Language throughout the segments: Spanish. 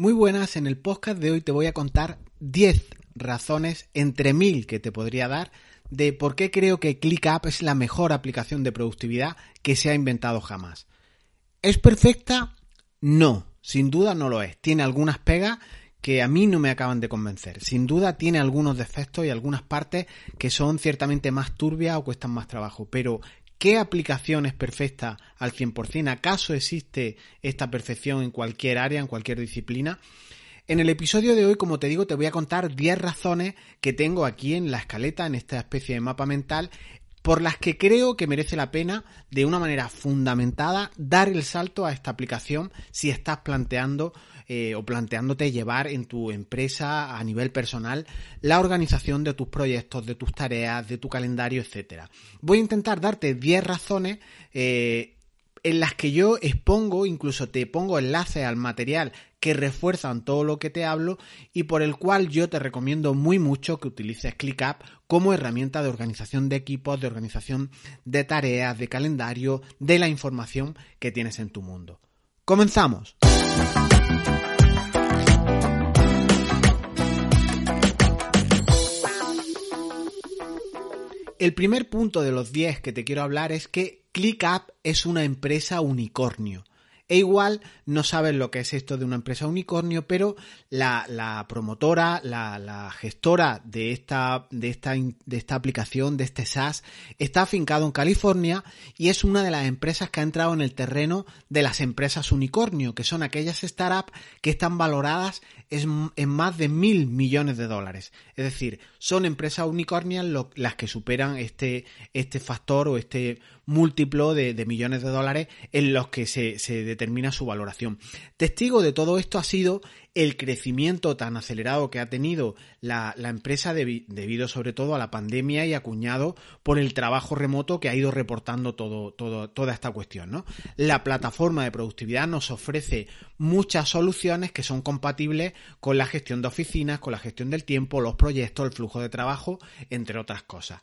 Muy buenas, en el podcast de hoy te voy a contar 10 razones entre mil que te podría dar de por qué creo que ClickUp es la mejor aplicación de productividad que se ha inventado jamás. ¿Es perfecta? No, sin duda no lo es. Tiene algunas pegas que a mí no me acaban de convencer. Sin duda tiene algunos defectos y algunas partes que son ciertamente más turbias o cuestan más trabajo, pero ¿Qué aplicación es perfecta al 100%? ¿Acaso existe esta perfección en cualquier área, en cualquier disciplina? En el episodio de hoy, como te digo, te voy a contar 10 razones que tengo aquí en la escaleta, en esta especie de mapa mental, por las que creo que merece la pena, de una manera fundamentada, dar el salto a esta aplicación si estás planteando eh, o planteándote llevar en tu empresa a nivel personal la organización de tus proyectos, de tus tareas, de tu calendario, etcétera. Voy a intentar darte 10 razones eh, en las que yo expongo, incluso te pongo enlaces al material que refuerzan todo lo que te hablo y por el cual yo te recomiendo muy mucho que utilices ClickUp como herramienta de organización de equipos, de organización de tareas, de calendario, de la información que tienes en tu mundo. Comenzamos. El primer punto de los 10 que te quiero hablar es que ClickUp es una empresa unicornio. E igual no sabes lo que es esto de una empresa unicornio, pero la, promotora, la, gestora de esta, de, esta, de esta aplicación, de este SaaS, está afincado en California y es una de las empresas que ha entrado en el terreno de las empresas unicornio, que son aquellas startups que están valoradas en más de mil millones de dólares. Es decir, son empresas unicornias las que superan este, este factor o este múltiplo de, millones de dólares en los que se, determina su valoración. Testigo de todo esto ha sido el crecimiento tan acelerado que ha tenido la, empresa debido sobre todo a la pandemia y acuñado por el trabajo remoto que ha ido reportando todo, toda esta cuestión. La plataforma de productividad nos ofrece muchas soluciones que son compatibles con la gestión de oficinas, con la gestión del tiempo, los proyectos, el flujo de trabajo, entre otras cosas.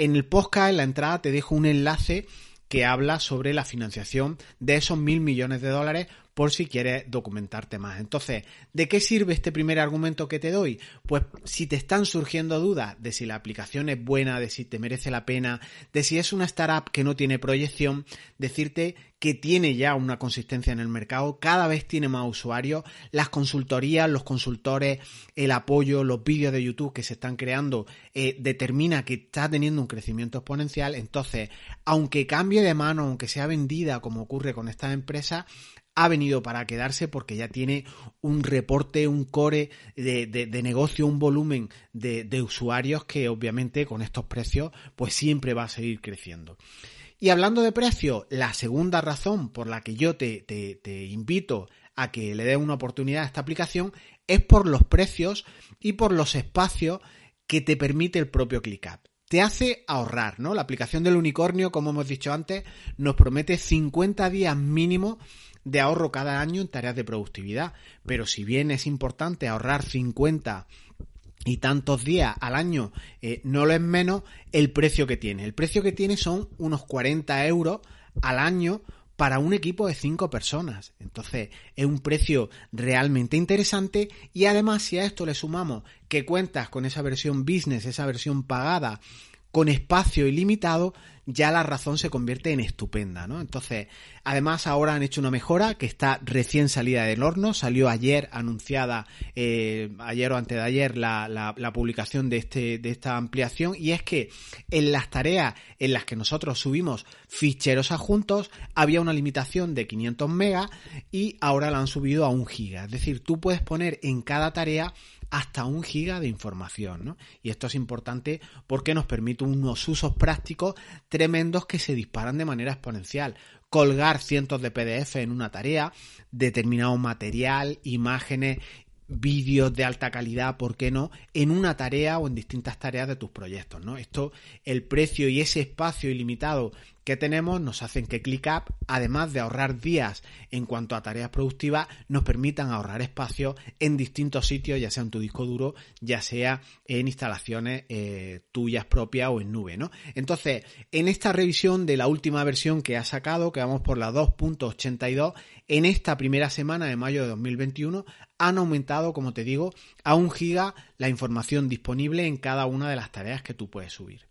En el podcast, en la entrada, te dejo un enlace que habla sobre la financiación de esos mil millones de dólares por si quieres documentarte más. Entonces, ¿de qué sirve este primer argumento que te doy? Pues si te están surgiendo dudas de si la aplicación es buena, de si te merece la pena, de si es una startup que no tiene proyección, decirte que tiene ya una consistencia en el mercado, cada vez tiene más usuarios, las consultorías, los consultores, el apoyo, los vídeos de YouTube que se están creando, eh, determina que está teniendo un crecimiento exponencial, entonces, aunque cambie de mano, aunque sea vendida como ocurre con estas empresas, ha venido para quedarse porque ya tiene un reporte, un core de, negocio, un volumen de, usuarios que obviamente con estos precios pues siempre va a seguir creciendo. Y hablando de precios, la segunda razón por la que yo te, te invito a que le des una oportunidad a esta aplicación es por los precios y por los espacios que te permite el propio ClickUp te hace ahorrar, ¿no? La aplicación del unicornio, como hemos dicho antes, nos promete 50 días mínimo de ahorro cada año en tareas de productividad. Pero si bien es importante ahorrar 50 y tantos días al año, eh, no lo es menos el precio que tiene. El precio que tiene son unos 40 euros al año para un equipo de 5 personas. Entonces es un precio realmente interesante y además si a esto le sumamos que cuentas con esa versión business, esa versión pagada con espacio ilimitado, ya la razón se convierte en estupenda, ¿no? Entonces, además ahora han hecho una mejora que está recién salida del horno, salió ayer anunciada, eh, ayer o antes de ayer, la, la, publicación de, este, de esta ampliación, y es que en las tareas en las que nosotros subimos ficheros adjuntos, había una limitación de 500 megas y ahora la han subido a un giga. Es decir, tú puedes poner en cada tarea hasta un giga de información. ¿no? Y esto es importante porque nos permite unos usos prácticos tremendos que se disparan de manera exponencial. Colgar cientos de PDF en una tarea, determinado material, imágenes, vídeos de alta calidad, ¿por qué no?, en una tarea o en distintas tareas de tus proyectos, ¿no? Esto, el precio y ese espacio ilimitado que tenemos nos hacen que ClickUp, además de ahorrar días en cuanto a tareas productivas, nos permitan ahorrar espacio en distintos sitios, ya sea en tu disco duro, ya sea en instalaciones eh, tuyas propias o en nube, ¿no? Entonces, en esta revisión de la última versión que ha sacado, que vamos por la 2.82, en esta primera semana de mayo de 2021 han aumentado, como te digo, a un giga la información disponible en cada una de las tareas que tú puedes subir.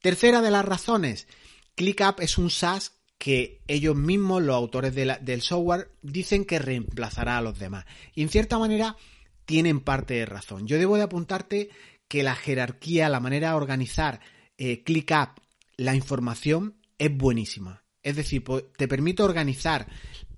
Tercera de las razones, ClickUp es un SaaS que ellos mismos, los autores del software, dicen que reemplazará a los demás. Y en cierta manera tienen parte de razón. Yo debo de apuntarte que la jerarquía, la manera de organizar eh, ClickUp, la información, es buenísima. Es decir, te permite organizar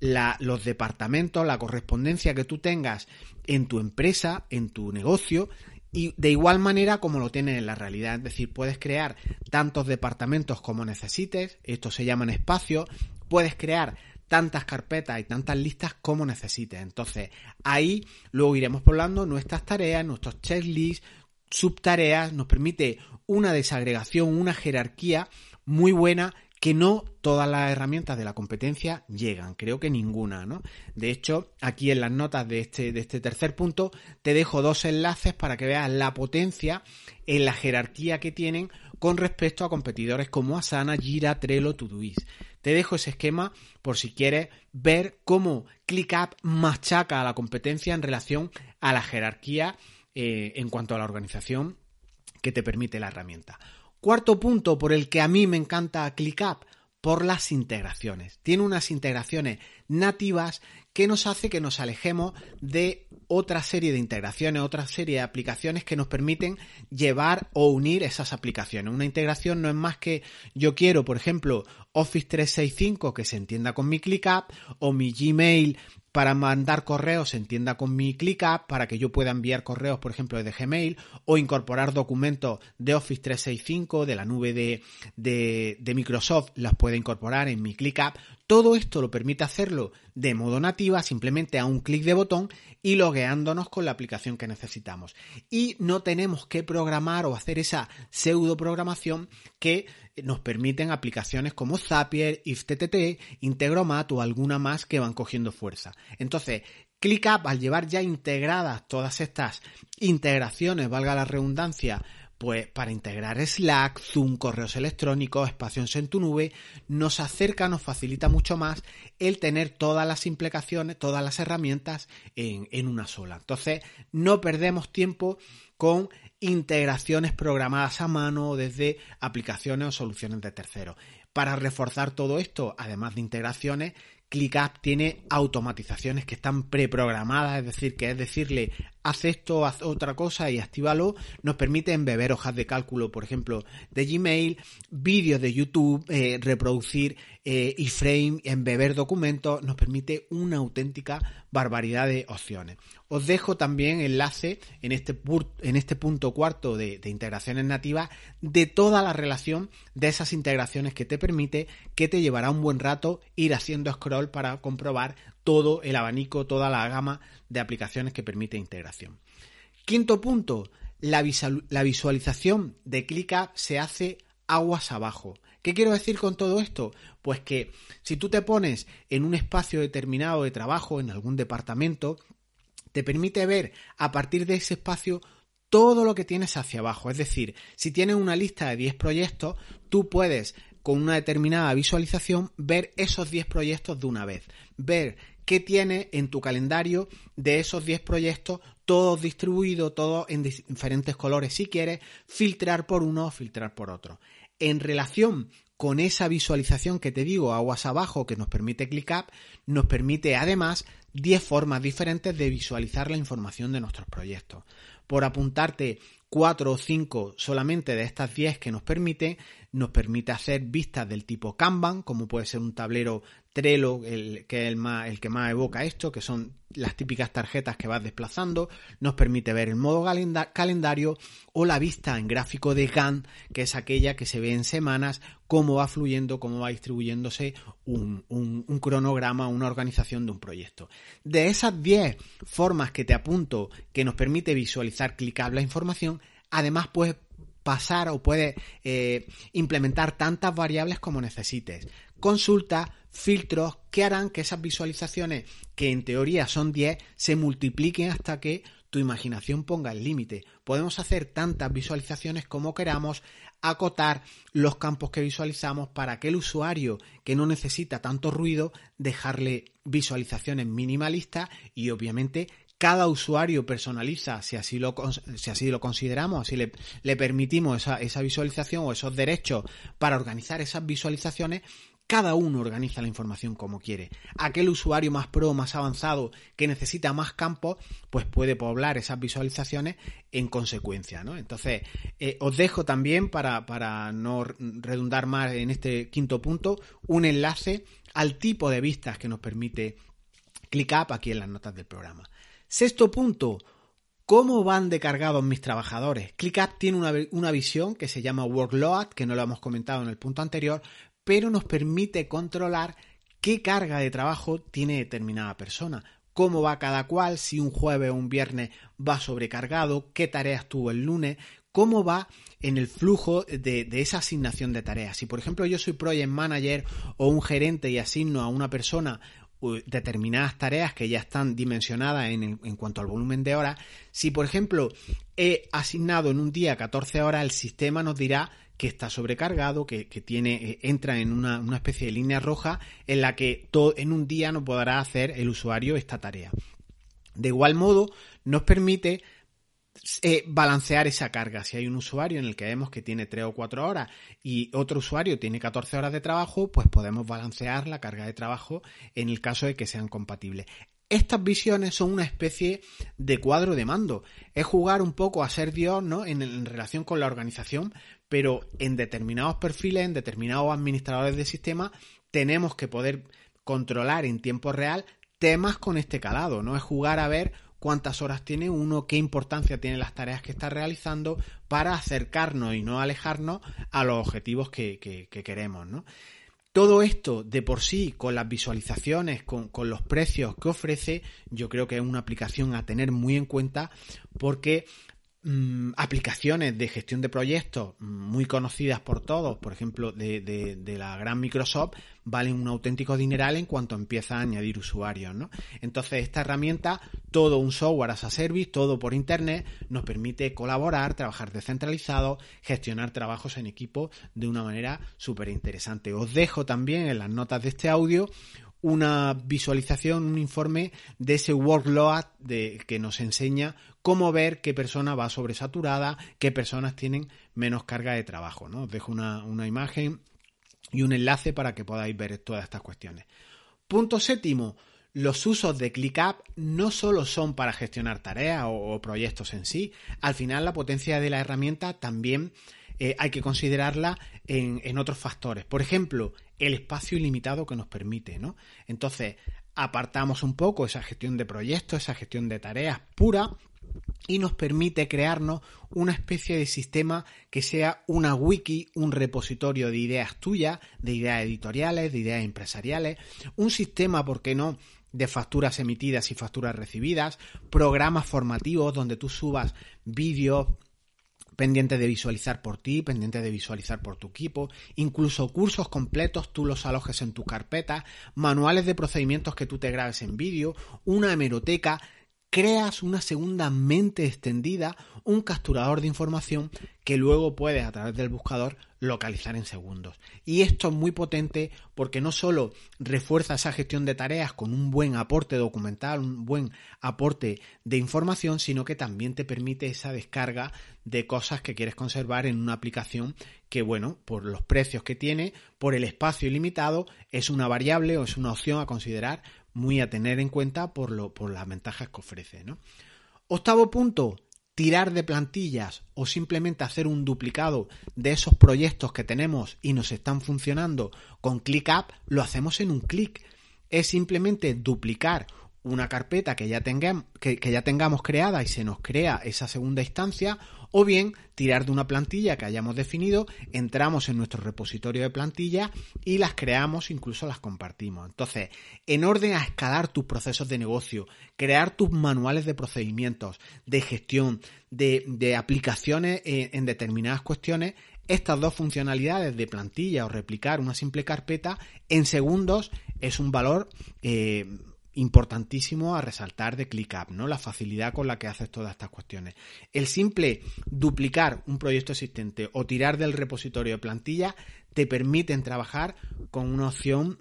los departamentos, la correspondencia que tú tengas en tu empresa, en tu negocio, y de igual manera como lo tienes en la realidad. Es decir, puedes crear tantos departamentos como necesites, esto se llaman espacios, puedes crear tantas carpetas y tantas listas como necesites. Entonces, ahí luego iremos poblando nuestras tareas, nuestros checklists, subtareas, nos permite una desagregación, una jerarquía muy buena que no todas las herramientas de la competencia llegan, creo que ninguna, ¿no? De hecho, aquí en las notas de este, de este tercer punto te dejo dos enlaces para que veas la potencia en la jerarquía que tienen con respecto a competidores como Asana, Jira, Trello, Todoist. Te dejo ese esquema por si quieres ver cómo ClickUp machaca a la competencia en relación a la jerarquía eh, en cuanto a la organización que te permite la herramienta. Cuarto punto por el que a mí me encanta ClickUp, por las integraciones. Tiene unas integraciones nativas que nos hace que nos alejemos de otra serie de integraciones, otra serie de aplicaciones que nos permiten llevar o unir esas aplicaciones. Una integración no es más que yo quiero, por ejemplo, Office 365 que se entienda con mi ClickUp o mi Gmail para mandar correos entienda con mi ClickUp para que yo pueda enviar correos, por ejemplo, de Gmail o incorporar documentos de Office 365, de la nube de, de, de Microsoft, las pueda incorporar en mi ClickUp. Todo esto lo permite hacerlo de modo nativa, simplemente a un clic de botón y logueándonos con la aplicación que necesitamos. Y no tenemos que programar o hacer esa pseudo programación que nos permiten aplicaciones como Zapier, IFTTT, Integromat o alguna más que van cogiendo fuerza. Entonces, ClickUp, al llevar ya integradas todas estas integraciones, valga la redundancia, pues para integrar Slack, Zoom, correos electrónicos, espacios en tu nube, nos acerca, nos facilita mucho más el tener todas las implicaciones, todas las herramientas en, en una sola. Entonces, no perdemos tiempo con integraciones programadas a mano desde aplicaciones o soluciones de terceros. Para reforzar todo esto, además de integraciones, ClickUp tiene automatizaciones que están preprogramadas, es decir, que es decirle haz esto, haz otra cosa y actívalo, nos permite embeber hojas de cálculo, por ejemplo, de Gmail, vídeos de YouTube, eh, reproducir eh, iframe, embeber documentos, nos permite una auténtica barbaridad de opciones. Os dejo también enlace en este, en este punto cuarto de, de integraciones nativas de toda la relación de esas integraciones que te permite, que te llevará un buen rato ir haciendo scroll para comprobar todo el abanico, toda la gama de aplicaciones que permite integración. Quinto punto, la, visualización de ClickUp se hace aguas abajo. ¿Qué quiero decir con todo esto? Pues que si tú te pones en un espacio determinado de trabajo, en algún departamento, te permite ver a partir de ese espacio todo lo que tienes hacia abajo. Es decir, si tienes una lista de 10 proyectos, tú puedes con una determinada visualización ver esos 10 proyectos de una vez. Ver qué tienes en tu calendario de esos 10 proyectos, todos distribuidos, todos en diferentes colores si quieres, filtrar por uno o filtrar por otro. En relación con esa visualización que te digo aguas abajo que nos permite ClickUp, nos permite además 10 formas diferentes de visualizar la información de nuestros proyectos. Por apuntarte 4 o 5 solamente de estas 10 que nos permite, nos permite hacer vistas del tipo Kanban, como puede ser un tablero Trello, el, que es el, más, el que más evoca esto, que son las típicas tarjetas que vas desplazando, nos permite ver el modo calendario o la vista en gráfico de Gantt, que es aquella que se ve en semanas, cómo va fluyendo, cómo va distribuyéndose un, cronograma, una organización de un proyecto. De esas 10 formas que te apunto que nos permite visualizar clicable la información, además puedes pasar o puedes eh, implementar tantas variables como necesites. Consulta filtros que harán que esas visualizaciones, que en teoría son 10, se multipliquen hasta que tu imaginación ponga el límite. Podemos hacer tantas visualizaciones como queramos, acotar los campos que visualizamos para que el usuario que no necesita tanto ruido, dejarle visualizaciones minimalistas y obviamente cada usuario personaliza, si así lo, si así lo consideramos, le, le permitimos esa, esa, visualización o esos derechos para organizar esas visualizaciones, cada uno organiza la información como quiere. Aquel usuario más pro, más avanzado, que necesita más campos, pues puede poblar esas visualizaciones en consecuencia, ¿no? Entonces, eh, os dejo también, para, para no redundar más en este quinto punto, un enlace al tipo de vistas que nos permite ClickUp aquí en las notas del programa. Sexto punto, ¿Cómo van de cargados mis trabajadores? ClickUp tiene una, una, visión que se llama Workload, que no lo hemos comentado en el punto anterior, pero nos permite controlar qué carga de trabajo tiene determinada persona, cómo va cada cual, si un jueves o un viernes va sobrecargado, qué tareas tuvo el lunes, cómo va en el flujo de, esa asignación de tareas. Si por ejemplo yo soy project manager o un gerente y asigno a una persona determinadas tareas que ya están dimensionadas en, en, cuanto al volumen de horas. Si, por ejemplo, he asignado en un día 14 horas, el sistema nos dirá que está sobrecargado, que, tiene, eh, entra en una, especie de línea roja en la que todo, en un día no podrá hacer el usuario esta tarea. De igual modo, nos permite eh, balancear esa carga. Si hay un usuario en el que vemos que tiene 3 o 4 horas y otro usuario tiene 14 horas de trabajo, pues podemos balancear la carga de trabajo en el caso de que sean compatibles. Estas visiones son una especie de cuadro de mando. Es jugar un poco a ser Dios, ¿no? En, relación con la organización, pero en determinados perfiles, en determinados administradores de sistema, tenemos que poder controlar en tiempo real temas con este calado, ¿no? Es jugar a ver cuántas horas tiene uno, qué importancia tienen las tareas que está realizando para acercarnos y no alejarnos a los objetivos que, que queremos. Todo esto de por sí, con las visualizaciones, con, los precios que ofrece, yo creo que es una aplicación a tener muy en cuenta porque Mm, aplicaciones de gestión de proyectos muy conocidas por todos, por ejemplo, de, la gran Microsoft, valen un auténtico dineral en cuanto empieza a añadir usuarios, ¿no? Entonces, esta herramienta, todo un software as a service, todo por internet, nos permite colaborar, trabajar descentralizado, gestionar trabajos en equipo de una manera súper interesante. Os dejo también en las notas de este audio una visualización, un informe de ese workload de, que nos enseña cómo ver qué persona va sobresaturada, qué personas tienen menos carga de trabajo. ¿no? Os dejo una, imagen y un enlace para que podáis ver todas estas cuestiones. Punto séptimo. Los usos de ClickUp no solo son para gestionar tareas o, proyectos en sí, al final la potencia de la herramienta también eh, hay que considerarla en, en, otros factores. Por ejemplo, el espacio ilimitado que nos permite, ¿no? Entonces, apartamos un poco esa gestión de proyectos, esa gestión de tareas pura y nos permite crearnos una especie de sistema que sea una wiki, un repositorio de ideas tuyas, de ideas editoriales, de ideas empresariales, un sistema, ¿por qué no?, de facturas emitidas y facturas recibidas, programas formativos donde tú subas vídeos, pendiente de visualizar por ti, pendiente de visualizar por tu equipo, incluso cursos completos tú los alojes en tu carpeta, manuales de procedimientos que tú te grabes en vídeo, una hemeroteca, creas una segunda mente extendida, un capturador de información que luego puedes a través del buscador localizar en segundos. Y esto es muy potente porque no solo refuerza esa gestión de tareas con un buen aporte documental, un buen aporte de información, sino que también te permite esa descarga de cosas que quieres conservar en una aplicación que, bueno, por los precios que tiene, por el espacio ilimitado, es una variable o es una opción a considerar muy a tener en cuenta por, lo, por las ventajas que ofrece. ¿no? Octavo punto, tirar de plantillas o simplemente hacer un duplicado de esos proyectos que tenemos y nos están funcionando con ClickUp, lo hacemos en un clic. Es simplemente duplicar una carpeta que ya, tengamos, que, ya tengamos creada y se nos crea esa segunda instancia, o bien tirar de una plantilla que hayamos definido, entramos en nuestro repositorio de plantilla y las creamos, incluso las compartimos. Entonces, en orden a escalar tus procesos de negocio, crear tus manuales de procedimientos, de gestión, de, aplicaciones en, determinadas cuestiones, estas dos funcionalidades de plantilla o replicar una simple carpeta en segundos es un valor eh, importantísimo a resaltar de ClickUp, ¿no? La facilidad con la que haces todas estas cuestiones. El simple duplicar un proyecto existente o tirar del repositorio de plantilla te permiten trabajar con una opción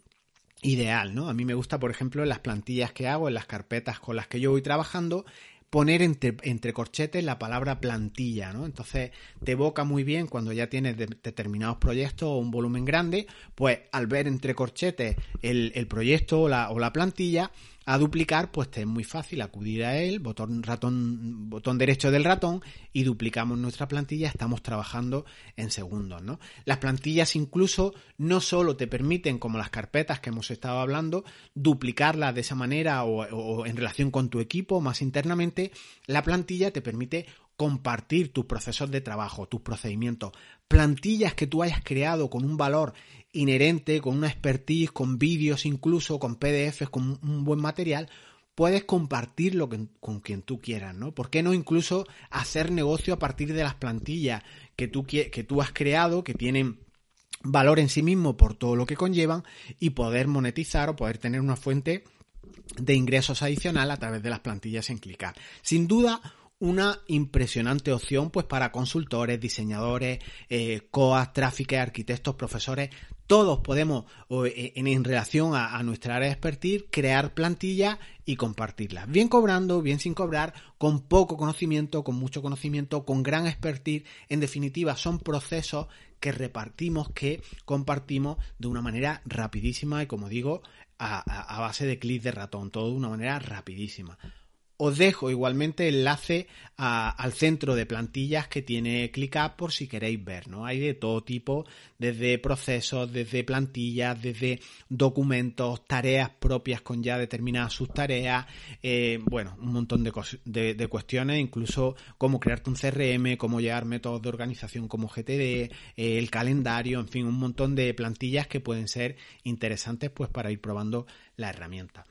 ideal, ¿no? A mí me gusta, por ejemplo, en las plantillas que hago, en las carpetas con las que yo voy trabajando, poner entre, corchetes la palabra plantilla, ¿no? Entonces te evoca muy bien cuando ya tienes determinados proyectos o un volumen grande, pues al ver entre corchetes el, proyecto o la, o la plantilla, a duplicar, pues te es muy fácil acudir a él, botón, ratón, botón derecho del ratón y duplicamos nuestra plantilla, estamos trabajando en segundos, ¿no? Las plantillas incluso no solo te permiten, como las carpetas que hemos estado hablando, duplicarlas de esa manera o, o en relación con tu equipo más internamente, la plantilla te permite compartir tus procesos de trabajo, tus procedimientos, plantillas que tú hayas creado con un valor inherente, con una expertise, con vídeos incluso, con PDFs, con un buen material, puedes compartirlo con, quien tú quieras, ¿no? ¿Por qué no incluso hacer negocio a partir de las plantillas que tú, que tú has creado, que tienen valor en sí mismo por todo lo que conllevan y poder monetizar o poder tener una fuente de ingresos adicional a través de las plantillas en clicar. Sin duda, una impresionante opción pues para consultores, diseñadores, eh, coas, tráficos, arquitectos, profesores. Todos podemos, eh, en, relación a, nuestra área de expertise, crear plantillas y compartirlas. Bien cobrando, bien sin cobrar, con poco conocimiento, con mucho conocimiento, con gran expertise. En definitiva, son procesos que repartimos, que compartimos de una manera rapidísima y, como digo, a, a base de clic de ratón, todo de una manera rapidísima. Os dejo igualmente enlace al centro de plantillas que tiene ClickUp por si queréis ver, ¿no? Hay de todo tipo, desde procesos, desde plantillas, desde documentos, tareas propias con ya determinadas sus tareas, eh, bueno, un montón de, cuestiones, incluso cómo crearte un CRM, cómo llevar métodos de organización como GTD, eh, el calendario, en fin, un montón de plantillas que pueden ser interesantes pues para ir probando la herramienta.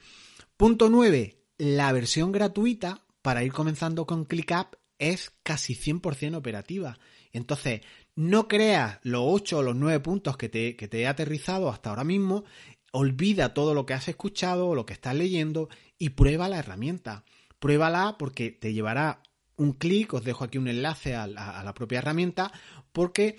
Punto 9 la versión gratuita para ir comenzando con ClickUp es casi 100% operativa. Entonces, no creas los 8 o los 9 puntos que te, que te he aterrizado hasta ahora mismo, olvida todo lo que has escuchado o lo que estás leyendo y prueba la herramienta. Pruébala porque te llevará un clic, os dejo aquí un enlace a la, propia herramienta, porque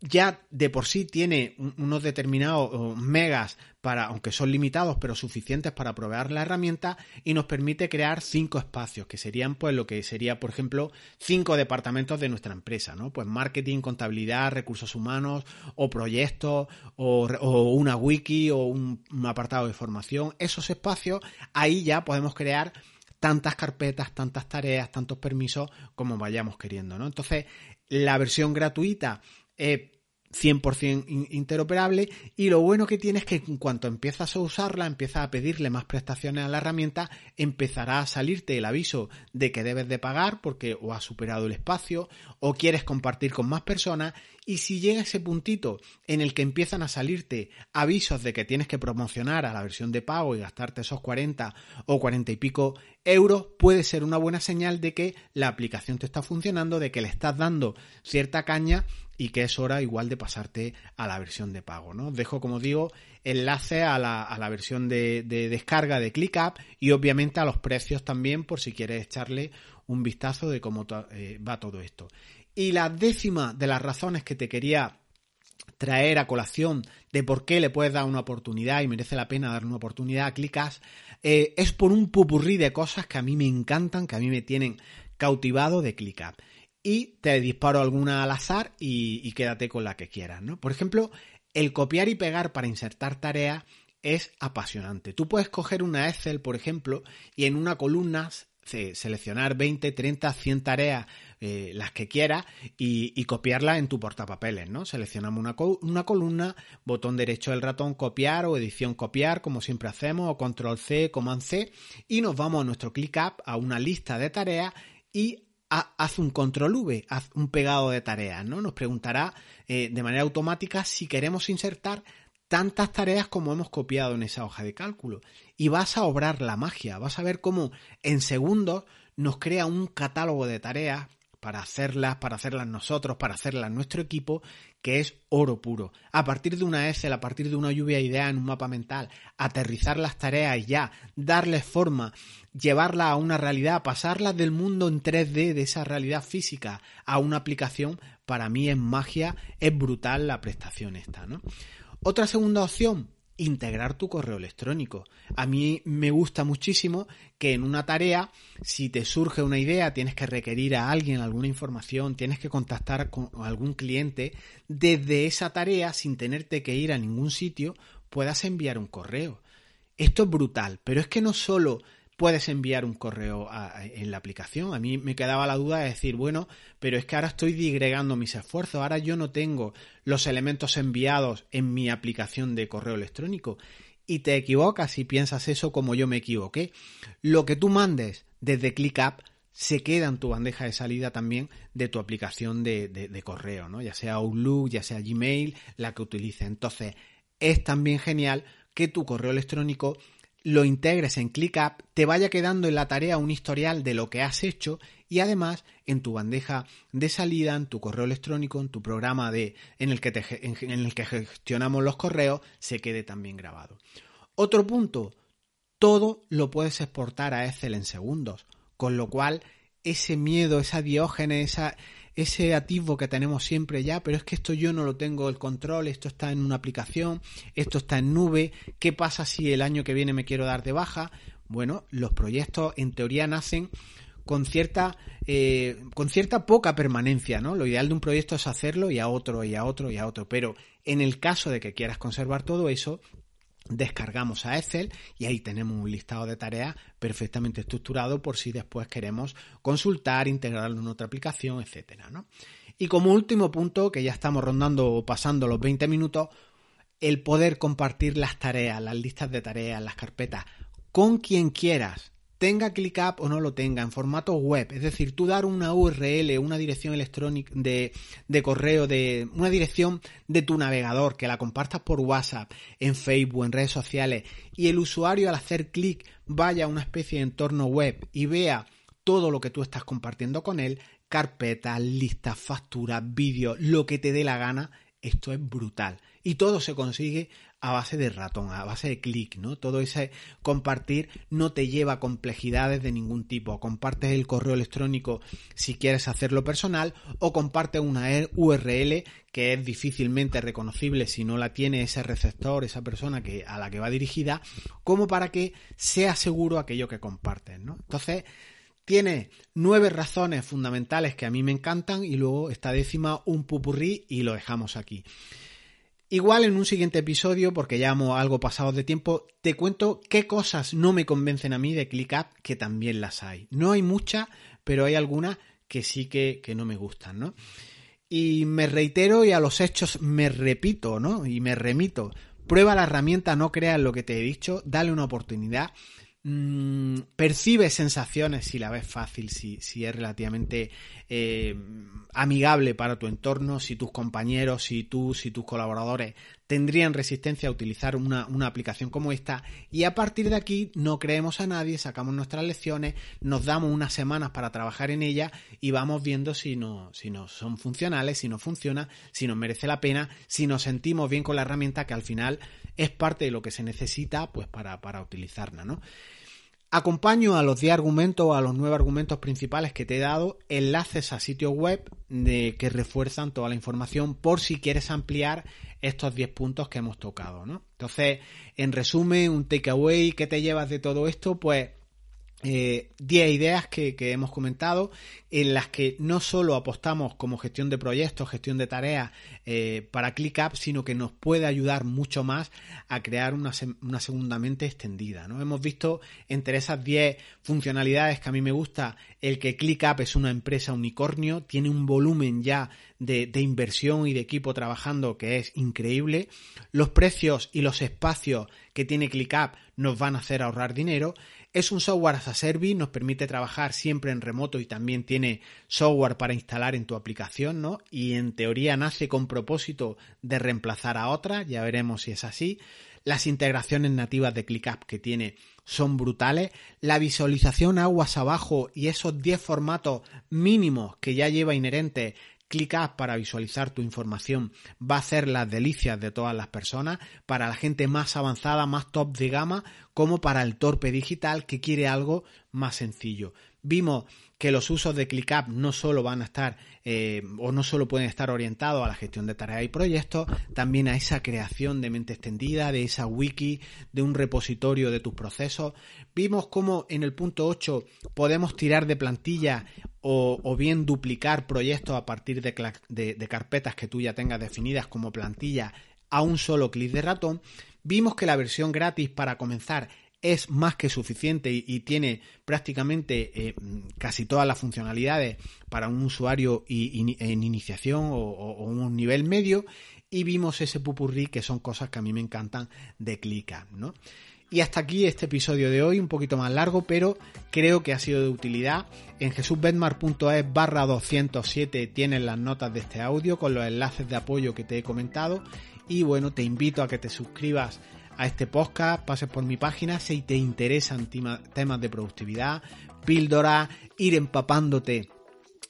ya de por sí tiene unos determinados megas para, aunque son limitados, pero suficientes para probar la herramienta y nos permite crear cinco espacios, que serían pues lo que sería, por ejemplo, cinco departamentos de nuestra empresa, ¿no? Pues marketing, contabilidad, recursos humanos, o proyectos, o, una wiki, o un apartado de formación. Esos espacios, ahí ya podemos crear tantas carpetas, tantas tareas, tantos permisos como vayamos queriendo, ¿no? Entonces, la versión gratuita es 100% interoperable y lo bueno que tiene es que en cuanto empiezas a usarla, empiezas a pedirle más prestaciones a la herramienta, empezará a salirte el aviso de que debes de pagar porque o has superado el espacio o quieres compartir con más personas y si llega ese puntito en el que empiezan a salirte avisos de que tienes que promocionar a la versión de pago y gastarte esos 40 o 40 y pico euros, puede ser una buena señal de que la aplicación te está funcionando, de que le estás dando cierta caña y que es hora igual de pasarte a la versión de pago. ¿no? dejo, como digo, enlace a la, versión de, descarga de ClickUp y obviamente a los precios también por si quieres echarle un vistazo de cómo eh, va todo esto. Y la décima de las razones que te quería traer a colación de por qué le puedes dar una oportunidad y merece la pena dar una oportunidad a Clickas eh, es por un pupurrí de cosas que a mí me encantan, que a mí me tienen cautivado de ClickUp y te disparo alguna al azar y, quédate con la que quieras, ¿no? Por ejemplo, el copiar y pegar para insertar tareas es apasionante. Tú puedes coger una Excel, por ejemplo, y en una columna seleccionar 20, 30, 100 tareas eh, las que quieras, y, copiarlas en tu portapapeles, ¿no? Seleccionamos una, una, columna, botón derecho del ratón, copiar o edición copiar, como siempre hacemos, o control C, command C, y nos vamos a nuestro ClickUp, a una lista de tareas y haz un control V, haz un pegado de tareas, ¿no? Nos preguntará eh, de manera automática si queremos insertar tantas tareas como hemos copiado en esa hoja de cálculo. Y vas a obrar la magia, vas a ver cómo en segundos nos crea un catálogo de tareas para hacerlas, para hacerlas nosotros, para hacerlas nuestro equipo, que es oro puro. A partir de una Excel, a partir de una lluvia de ideas en un mapa mental, aterrizar las tareas ya, darles forma, llevarlas a una realidad, pasarlas del mundo en 3D, de esa realidad física, a una aplicación, para mí es magia, es brutal la prestación esta, ¿no? Otra segunda opción, integrar tu correo electrónico. A mí me gusta muchísimo que en una tarea, si te surge una idea, tienes que requerir a alguien alguna información, tienes que contactar con algún cliente, desde esa tarea, sin tenerte que ir a ningún sitio, puedas enviar un correo. Esto es brutal, pero es que no solo puedes enviar un correo en la aplicación. A mí me quedaba la duda de decir, bueno, pero es que ahora estoy digregando mis esfuerzos, ahora yo no tengo los elementos enviados en mi aplicación de correo electrónico. Y te equivocas si piensas eso como yo me equivoqué. Lo que tú mandes desde ClickUp se queda en tu bandeja de salida también de tu aplicación de, de correo, ¿no? Ya sea Outlook, ya sea Gmail, la que utilices. Entonces, es también genial que tu correo electrónico lo integres en ClickUp, te vaya quedando en la tarea un historial de lo que has hecho y además en tu bandeja de salida, en tu correo electrónico, en tu programa de, en, el que en el que gestionamos los correos, se quede también grabado. Otro punto, todo lo puedes exportar a Excel en segundos, con lo cual ese miedo, esa diógenes, esa, ese atisbo que tenemos siempre ya, pero es que esto yo no lo tengo el control, esto está en una aplicación, esto está en nube, ¿qué pasa si el año que viene me quiero dar de baja? Bueno, los proyectos en teoría nacen con cierta, eh, con cierta poca permanencia, ¿no? Lo ideal de un proyecto es hacerlo y a otro, y a otro, y a otro, pero en el caso de que quieras conservar todo eso, descargamos a Excel y ahí tenemos un listado de tareas perfectamente estructurado por si después queremos consultar, integrarlo en otra aplicación, etcétera, Y como último punto, que ya estamos rondando o pasando los 20 minutos, el poder compartir las tareas, las listas de tareas, las carpetas con quien quieras tenga ClickUp o no lo tenga, en formato web. Es decir, tú dar una URL, una dirección electrónica de, de, correo, de una dirección de tu navegador, que la compartas por WhatsApp, en Facebook, en redes sociales, y el usuario al hacer clic vaya a una especie de entorno web y vea todo lo que tú estás compartiendo con él, carpetas, listas, facturas, vídeos, lo que te dé la gana, esto es brutal. Y todo se consigue a base de ratón, a base de clic, ¿no? Todo ese compartir no te lleva a complejidades de ningún tipo. Compartes el correo electrónico si quieres hacerlo personal o compartes una URL que es difícilmente reconocible si no la tiene ese receptor, esa persona que, a la que va dirigida, como para que sea seguro aquello que compartes, ¿no? Entonces, tiene nueve razones fundamentales que a mí me encantan y luego esta décima un pupurrí y lo dejamos aquí. Igual en un siguiente episodio, porque ya hemos algo pasado de tiempo, te cuento qué cosas no me convencen a mí de ClickUp, que también las hay. No hay muchas, pero hay algunas que sí que, que no me gustan, ¿no? Y me reitero y a los hechos me repito, ¿no? Y me remito. Prueba la herramienta, no creas lo que te he dicho, dale una oportunidad. Mm, percibe sensaciones si la ves fácil, si, si es relativamente eh, amigable para tu entorno, si tus compañeros, si tú, si tus colaboradores tendrían resistencia a utilizar una, aplicación como esta y a partir de aquí no creemos a nadie, sacamos nuestras lecciones, nos damos unas semanas para trabajar en ella y vamos viendo si no, si no son funcionales, si no funciona, si nos merece la pena, si nos sentimos bien con la herramienta que al final es parte de lo que se necesita pues para, para utilizarla, ¿no? Acompaño a los 10 argumentos o a los 9 argumentos principales que te he dado enlaces a sitios web de, que refuerzan toda la información por si quieres ampliar estos 10 puntos que hemos tocado, ¿no? Entonces, en resumen, un takeaway, ¿qué te llevas de todo esto? Pues 10 eh, ideas que, hemos comentado en las que no solo apostamos como gestión de proyectos, gestión de tareas eh, para ClickUp, sino que nos puede ayudar mucho más a crear una, segunda mente extendida. ¿no? Hemos visto entre esas 10 funcionalidades que a mí me gusta el que ClickUp es una empresa unicornio, tiene un volumen ya de inversión y de equipo trabajando que es increíble. Los precios y los espacios que tiene ClickUp nos van a hacer ahorrar dinero es un software as a service, nos permite trabajar siempre en remoto y también tiene software para instalar en tu aplicación, ¿no? Y en teoría nace con propósito de reemplazar a otra, ya veremos si es así. Las integraciones nativas de ClickUp que tiene son brutales. La visualización aguas abajo y esos 10 formatos mínimos que ya lleva inherente ClickUp para visualizar tu información va a ser las delicias de todas las personas, para la gente más avanzada, más top de gama, como para el torpe digital que quiere algo más sencillo. Vimos que los usos de ClickUp no solo van a estar eh, o no solo pueden estar orientados a la gestión de tareas y proyectos, también a esa creación de mente extendida, de esa wiki, de un repositorio de tus procesos. Vimos cómo en el punto 8 podemos tirar de plantilla o, bien duplicar proyectos a partir de, de carpetas que tú ya tengas definidas como plantilla a un solo clic de ratón. Vimos que la versión gratis para comenzar es más que suficiente y, tiene prácticamente eh, casi todas las funcionalidades para un usuario en iniciación o, un nivel medio y vimos ese pupurrí que son cosas que a mí me encantan de ClickUp, ¿no? Y hasta aquí este episodio de hoy, un poquito más largo, pero creo que ha sido de utilidad. En jesusbetmar.es barra 207 tienes las notas de este audio con los enlaces de apoyo que te he comentado. Y bueno, te invito a que te suscribas a este podcast, pases por mi página si te interesan temas de productividad, píldora, ir empapándote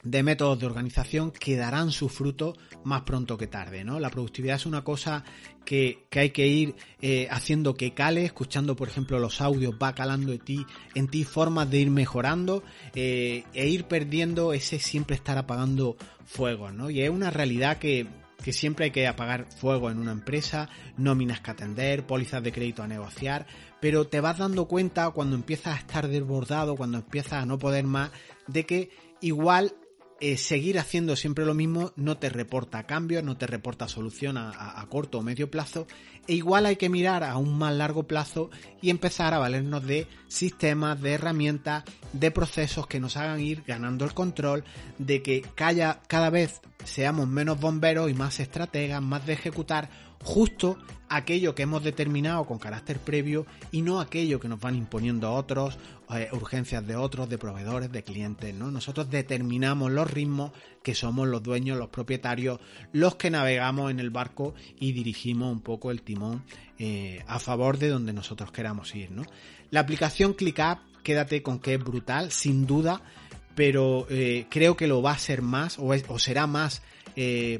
de métodos de organización que darán su fruto más pronto que tarde, ¿no? La productividad es una cosa que, hay que ir eh, haciendo que cale, escuchando por ejemplo los audios, va calando en ti, en ti formas de ir mejorando eh, e ir perdiendo ese siempre estar apagando fuegos, ¿no? Y es una realidad que, que siempre hay que apagar fuego en una empresa, nóminas que atender, pólizas de crédito a negociar, pero te vas dando cuenta cuando empiezas a estar desbordado, cuando empiezas a no poder más, de que igual eh, seguir haciendo siempre lo mismo no te reporta cambios, no te reporta solución a, corto o medio plazo, e igual hay que mirar a un más largo plazo y empezar a valernos de sistemas, de herramientas, de procesos que nos hagan ir ganando el control, de que cada vez seamos menos bomberos y más estrategas, más de ejecutar justo aquello que hemos determinado con carácter previo y no aquello que nos van imponiendo otros, eh, urgencias de otros, de proveedores, de clientes, ¿no? Nosotros determinamos los ritmos que somos los dueños, los propietarios, los que navegamos en el barco y dirigimos un poco el timón eh, a favor de donde nosotros queramos ir, ¿no? La aplicación ClickUp, quédate con que es brutal, sin duda, pero eh, creo que lo va a ser más o, o será más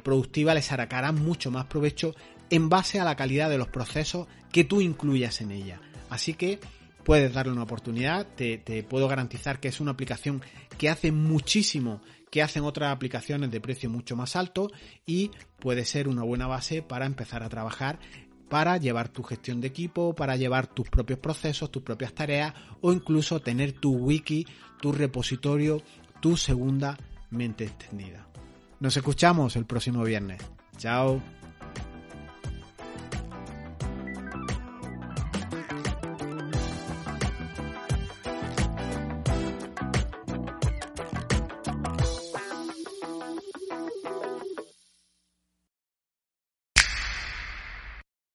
productiva, le sacará mucho más provecho en base a la calidad de los procesos que tú incluyas en ella. Así que puedes darle una oportunidad, te, puedo garantizar que es una aplicación que hace muchísimo que hacen otras aplicaciones de precio mucho más alto y puede ser una buena base para empezar a trabajar para llevar tu gestión de equipo, para llevar tus propios procesos, tus propias tareas o incluso tener tu wiki, tu repositorio, tu segunda mente extendida. Nos escuchamos el próximo viernes. Chao.